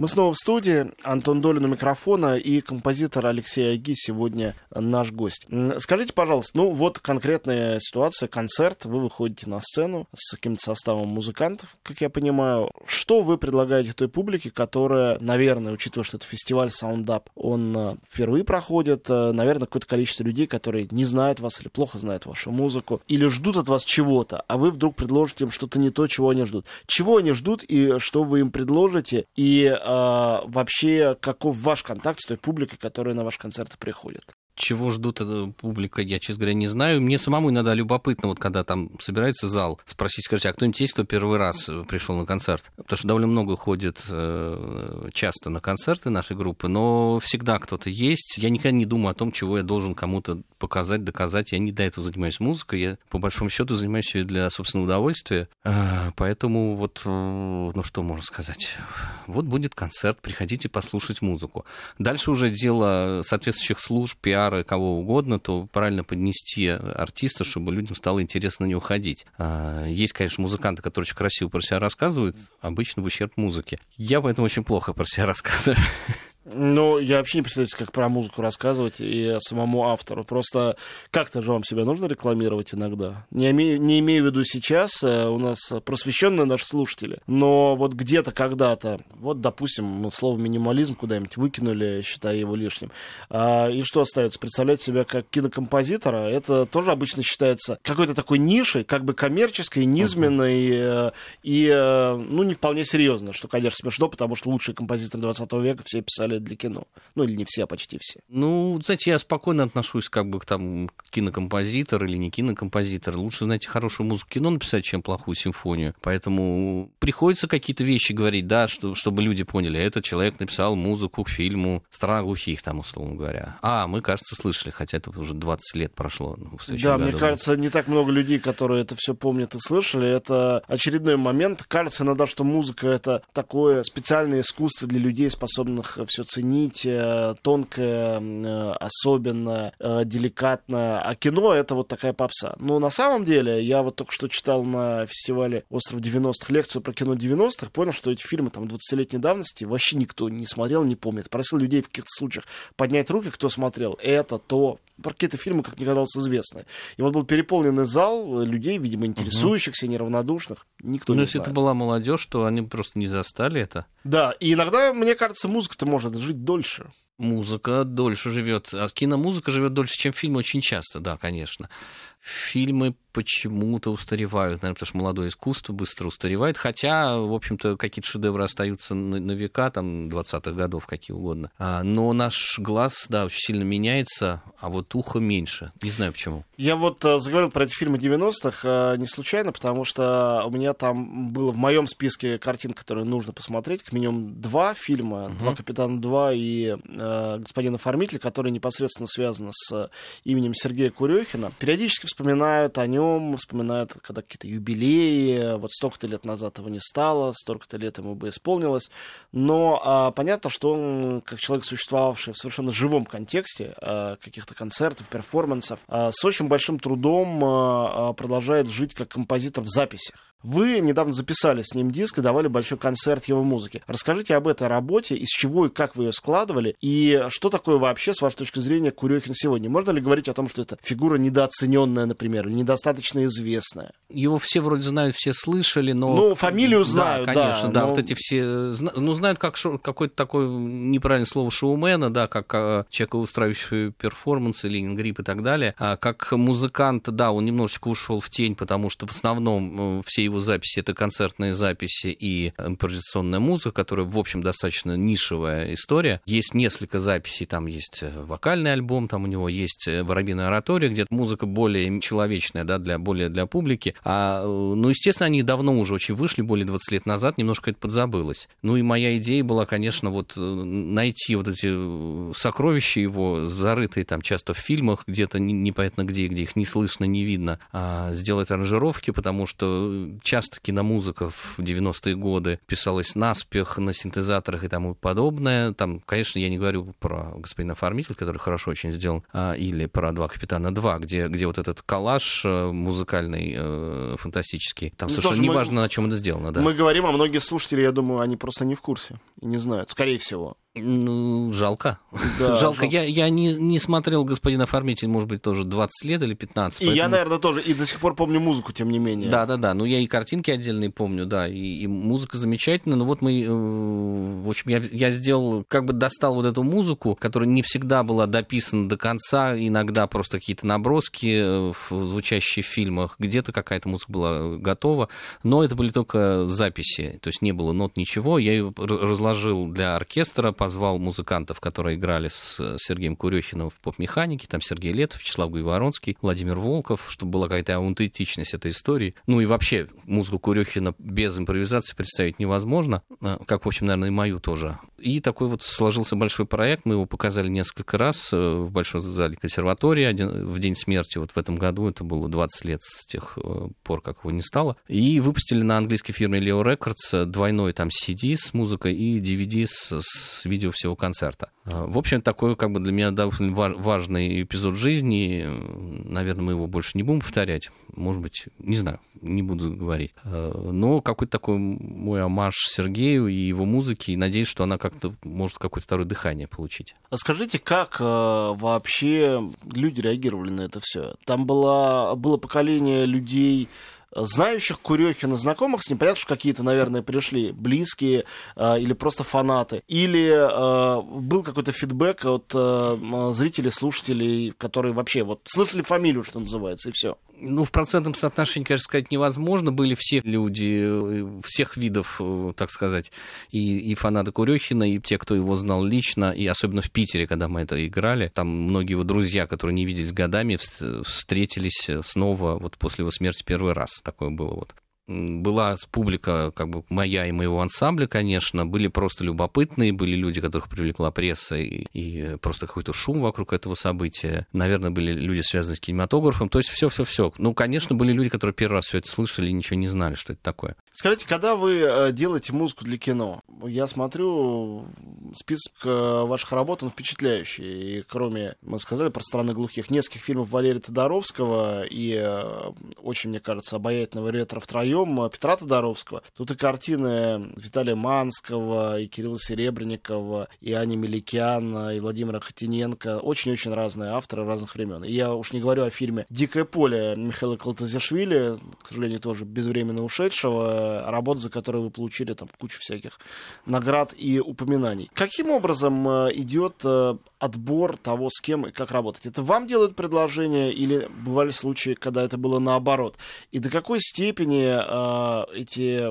Мы снова в студии. Антон Долин у микрофона и композитор Алексей Аги сегодня наш гость. Скажите, пожалуйста, ну вот конкретная ситуация, концерт, вы выходите на сцену с каким-то составом музыкантов, как я понимаю. Что вы предлагаете той публике, которая, наверное, учитывая, что это фестиваль Sound он э, впервые проходит, э, наверное, какое-то количество людей, которые не знают вас или плохо знают вашу музыку, или ждут от вас чего-то, а вы вдруг предложите им что-то не то, чего они ждут. Чего они ждут и что вы им предложите, и а, вообще каков ваш контакт с той публикой, которая на ваш концерт приходит? Чего ждут эта публика, я, честно говоря, не знаю. Мне самому иногда любопытно, вот когда там собирается зал, спросить, скажите, а кто-нибудь есть, кто первый раз пришел на концерт? Потому что довольно много ходит э, часто на концерты нашей группы, но всегда кто-то есть. Я никогда не думаю о том, чего я должен кому-то показать, доказать. Я не до этого занимаюсь музыкой, я по большому счету занимаюсь ее для собственного удовольствия. Э, поэтому вот, э, ну что можно сказать? Вот будет концерт, приходите послушать музыку. Дальше уже дело соответствующих служб, пиар, пиара кого угодно, то правильно поднести артиста, чтобы людям стало интересно на него ходить. А, есть, конечно, музыканты, которые очень красиво про себя рассказывают, обычно в ущерб музыке. Я поэтому очень плохо про себя рассказываю. Ну, я вообще не представляю, как про музыку рассказывать и самому автору. Просто как-то же вам себя нужно рекламировать иногда. Не, име, не имею в виду сейчас, э, у нас просвещенные наши слушатели, но вот где-то когда-то, вот, допустим, мы слово минимализм куда-нибудь выкинули, считая его лишним. А, и что остается? Представлять себя как кинокомпозитора, это тоже обычно считается какой-то такой нишей, как бы коммерческой, низменной uh-huh. и, э, ну, не вполне серьезно, что, конечно, смешно, потому что лучшие композиторы 20 века все писали писали для кино. Ну, или не все, а почти все. Ну, знаете, я спокойно отношусь как бы к там кинокомпозитор или не кинокомпозитор. Лучше, знаете, хорошую музыку кино написать, чем плохую симфонию. Поэтому приходится какие-то вещи говорить, да, что, чтобы люди поняли, этот человек написал музыку к фильму «Страна глухих», там, условно говоря. А, мы, кажется, слышали, хотя это уже 20 лет прошло. Ну, да, году. мне кажется, не так много людей, которые это все помнят и слышали. Это очередной момент. Кажется иногда, что музыка — это такое специальное искусство для людей, способных все все ценить, э, тонкое, э, особенно, э, деликатно. А кино — это вот такая попса. Но на самом деле, я вот только что читал на фестивале «Остров 90-х» лекцию про кино 90-х, понял, что эти фильмы там 20-летней давности вообще никто не смотрел, не помнит. Просил людей в каких-то случаях поднять руки, кто смотрел. Это, то, про какие-то фильмы, как мне казалось, известны. И вот был переполненный зал людей, видимо, интересующихся, угу. неравнодушных. Никто ну, не если знает. это была молодежь, то они просто не застали это. Да, и иногда, мне кажется, музыка-то может жить дольше. Музыка дольше живет. А киномузыка живет дольше, чем фильм, очень часто, да, конечно. Фильмы почему-то устаревают, наверное, потому что молодое искусство быстро устаревает, хотя, в общем-то, какие-то шедевры остаются на, на века, там, 20-х годов, какие угодно. А, но наш глаз, да, очень сильно меняется, а вот ухо меньше. Не знаю почему. Я вот а, заговорил про эти фильмы 90-х а, не случайно, потому что у меня там было в моем списке картин, которые нужно посмотреть, как минимум два фильма, угу. «Два капитана 2» и а, «Господин оформитель», которые непосредственно связаны с именем Сергея Курехина. Периодически вспоминают о нем вспоминают, когда какие-то юбилеи, вот столько-то лет назад его не стало, столько-то лет ему бы исполнилось. Но а, понятно, что он, как человек, существовавший в совершенно живом контексте а, каких-то концертов, перформансов, а, с очень большим трудом а продолжает жить как композитор в записях. Вы недавно записали с ним диск и давали большой концерт его музыки. Расскажите об этой работе, из чего и как вы ее складывали, и что такое вообще, с вашей точки зрения, Курехин сегодня? Можно ли говорить о том, что это фигура недооцененная, например, или недостаточно известная? Его все вроде знают, все слышали, но... Ну, фамилию знают, да. конечно, да, да но... вот эти все... Ну, знают как шо... какое-то такое неправильное слово шоумена, да, как а, человека, устраивающего перформансы, Ленингрип и так далее. А как музыкант, да, он немножечко ушел в тень, потому что в основном э, все его записи это концертные записи и импровизационная музыка, которая, в общем, достаточно нишевая история. Есть несколько записей, там есть э, вокальный альбом, там у него есть э, воробьиная оратория, где музыка более человечная, да, для, более для публики. А, э, ну, естественно, они давно уже очень вышли, более 20 лет назад, немножко это подзабылось. Ну и моя идея была, конечно, вот найти вот эти сокровища его, зарытые там часто в фильмах, где-то непонятно где, где их не слышно, не видно, а сделать аранжировки, потому что часто киномузыка в 90-е годы писалась наспех на синтезаторах и тому подобное. Там, конечно, я не говорю про господина Оформитель, который хорошо очень сделан, а, или про «Два капитана 2», где, где вот этот коллаж э, музыкальный, э, фантастический. Там ну, совершенно неважно, мы, на чем это сделано. Да. Мы говорим, а многие слушатели, я думаю, они просто не в курсе и не знают, скорее всего. Ну, жалко. Да, жалко. жалко. Я, я не, не смотрел «Господин оформитель», может быть, тоже 20 лет или 15. И поэтому... я, наверное, тоже. И до сих пор помню музыку, тем не менее. Да-да-да. Ну, я и картинки отдельные помню, да. И, и музыка замечательная. Но вот мы... Э, в общем, я, я сделал... Как бы достал вот эту музыку, которая не всегда была дописана до конца. Иногда просто какие-то наброски, э, звучащие в фильмах. Где-то какая-то музыка была готова. Но это были только записи. То есть не было нот, ничего. Я ее разложил для оркестра, позвал музыкантов, которые играли с Сергеем Курехиным в поп-механике, там Сергей Летов, Вячеслав Гайворонский, Владимир Волков, чтобы была какая-то аутентичность этой истории. Ну и вообще, музыку Курехина без импровизации представить невозможно, а, как, в общем, наверное, и мою тоже. И такой вот сложился большой проект, мы его показали несколько раз э, в Большом зале консерватории один, в день смерти, вот в этом году, это было 20 лет с тех э, пор, как его не стало, и выпустили на английской фирме Leo Records двойной там CD с музыкой и DVD с, с видео всего концерта. А, в общем, такой как бы для меня довольно важный эпизод жизни. Наверное, мы его больше не будем повторять. Может быть, не знаю, не буду говорить. А, но какой-то такой мой амаш Сергею и его музыке. И надеюсь, что она как-то может какое-то второе дыхание получить. А скажите, как э, вообще люди реагировали на это все? Там было, было поколение людей, знающих Курехина, знакомых с ним, понятно, что какие-то, наверное, пришли близкие э, или просто фанаты, или э, был какой-то фидбэк от э, зрителей, слушателей, которые вообще вот слышали фамилию, что называется, и все. Ну, в процентном соотношении, конечно, сказать невозможно. Были все люди, э, всех видов, э, так сказать, и, и фанаты Курехина, и те, кто его знал лично, и особенно в Питере, когда мы это играли. Там многие его друзья, которые не виделись годами, встретились снова вот после его смерти первый раз. Такое было вот была публика, как бы моя и моего ансамбля, конечно, были просто любопытные, были люди, которых привлекла пресса и, и просто какой-то шум вокруг этого события. Наверное, были люди, связанные с кинематографом. То есть все-все-все. Ну, конечно, были люди, которые первый раз все это слышали и ничего не знали, что это такое. Скажите, когда вы э, делаете музыку для кино, я смотрю, список э, ваших работ, он впечатляющий. И кроме, мы сказали про «Страны глухих», нескольких фильмов Валерия Тодоровского и э, очень, мне кажется, обаятельного ретро втроем, э, Петра Тодоровского, тут и картины Виталия Манского, и Кирилла Серебренникова, и Ани Меликян, и Владимира Хотиненко. Очень-очень разные авторы разных времен. И я уж не говорю о фильме «Дикое поле» Михаила Калтазишвили, к сожалению, тоже безвременно ушедшего, работа, за которую вы получили там кучу всяких наград и упоминаний. Каким образом э, идет э, отбор того, с кем и как работать? Это вам делают предложение или бывали случаи, когда это было наоборот? И до какой степени э, эти,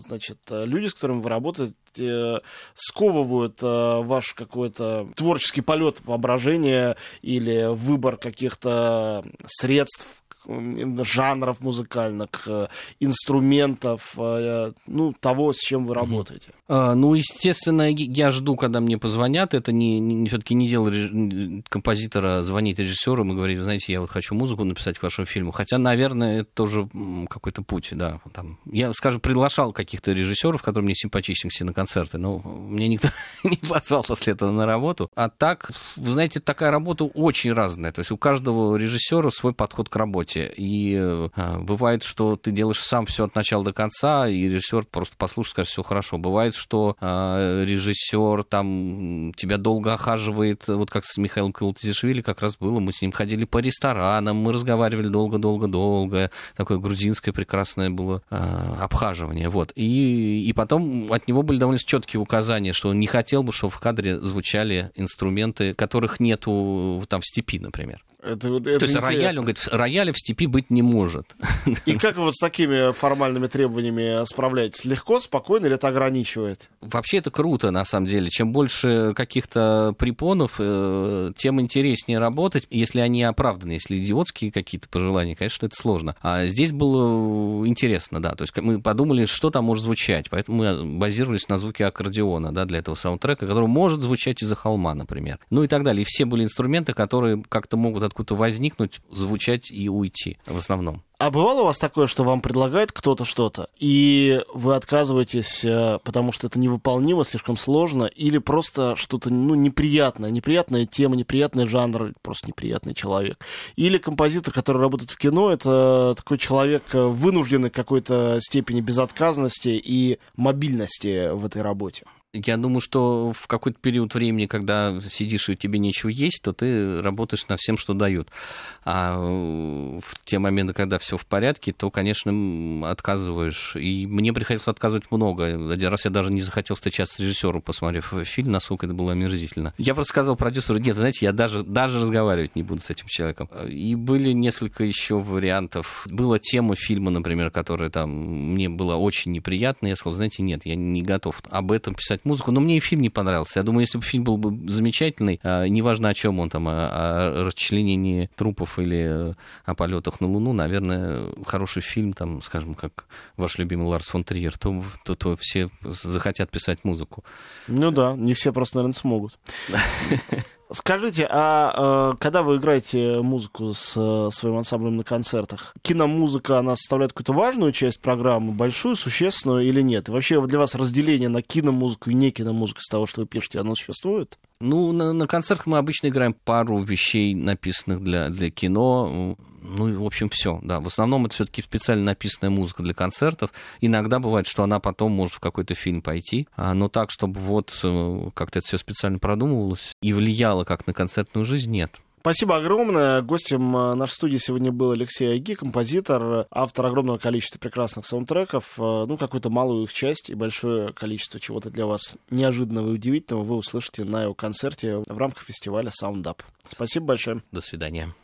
значит, люди, с которыми вы работаете, сковывают ваш какой-то творческий полет воображения или выбор каких-то средств жанров музыкальных, э, инструментов, э, ну, того, с чем вы работаете? А, ну, естественно, я жду, когда мне позвонят. Это не, не, все-таки не дело композитора звонить режиссеру и говорить, вы знаете, я вот хочу музыку написать к вашему фильму. Хотя, наверное, это тоже какой-то путь, да. Там, я, скажем, приглашал каких-то режиссеров, которые мне симпатичны все на концерты, но мне никто не позвал после этого на работу. А так, вы знаете, такая работа очень разная. То есть у каждого режиссера свой подход к работе работе. И э, бывает, что ты делаешь сам все от начала до конца, и режиссер просто послушает, скажет, все хорошо. Бывает, что э, режиссер там тебя долго охаживает, вот как с Михаилом Калатизишвили как раз было, мы с ним ходили по ресторанам, мы разговаривали долго-долго-долго, такое грузинское прекрасное было э, обхаживание, вот. И, и потом от него были довольно четкие указания, что он не хотел бы, чтобы в кадре звучали инструменты, которых нету там в степи, например. Это, это То есть интересно. рояль, он говорит, рояля в степи быть не может. И как вы вот с такими формальными требованиями справляетесь? Легко, спокойно или это ограничивает? Вообще это круто, на самом деле. Чем больше каких-то препонов, э, тем интереснее работать, если они оправданы. Если идиотские какие-то пожелания, конечно, это сложно. А здесь было интересно, да. То есть мы подумали, что там может звучать. Поэтому мы базировались на звуке аккордеона, да, для этого саундтрека, который может звучать из-за холма, например. Ну и так далее. И все были инструменты, которые как-то могут откуда-то возникнуть, звучать и уйти в основном. А бывало у вас такое, что вам предлагает кто-то что-то, и вы отказываетесь, э, потому что это невыполнимо, слишком сложно, или просто что-то ну, неприятное, неприятная тема, неприятный жанр, просто неприятный человек. Или композитор, который работает в кино, это такой человек, э, вынужденный какой-то степени безотказности и мобильности в этой работе. Я думаю, что в какой-то период времени, когда сидишь и тебе нечего есть, то ты работаешь на всем, что дают. А в те моменты, когда все в порядке, то, конечно, отказываешь. И мне приходилось отказывать много. Один раз я даже не захотел встречаться с режиссером, посмотрев фильм, насколько это было омерзительно. Я просто сказал продюсеру, нет, знаете, я даже, даже разговаривать не буду с этим человеком. И были несколько еще вариантов. Была тема фильма, например, которая там мне была очень неприятна. Я сказал, знаете, нет, я не готов об этом писать слушать музыку, но мне и фильм не понравился. Я думаю, если бы фильм был бы замечательный, а, неважно о чем он там, о, о расчленении трупов или о полетах на Луну, наверное, хороший фильм, там, скажем, как ваш любимый Ларс фон Триер, то, то, то все захотят писать музыку. Ну да, не все просто, наверное, смогут. Скажите, а э, когда вы играете музыку с э, своим ансамблем на концертах, киномузыка, она составляет какую-то важную часть программы, большую, существенную или нет? И вообще для вас разделение на киномузыку и не киномузыку с того, что вы пишете, оно существует? Ну, на, на концертах мы обычно играем пару вещей, написанных для, для кино. Ну, в общем, все. Да. В основном это все-таки специально написанная музыка для концертов. Иногда бывает, что она потом может в какой-то фильм пойти. А, но так, чтобы вот э, как-то это все специально продумывалось и влияло как на концертную жизнь, нет. Спасибо огромное. Гостем э, нашей студии сегодня был Алексей Айги, композитор, автор огромного количества прекрасных саундтреков. Э, ну, какую-то малую их часть и большое количество чего-то для вас неожиданного и удивительного вы услышите на его концерте в рамках фестиваля Sound Up. Спасибо большое. До свидания.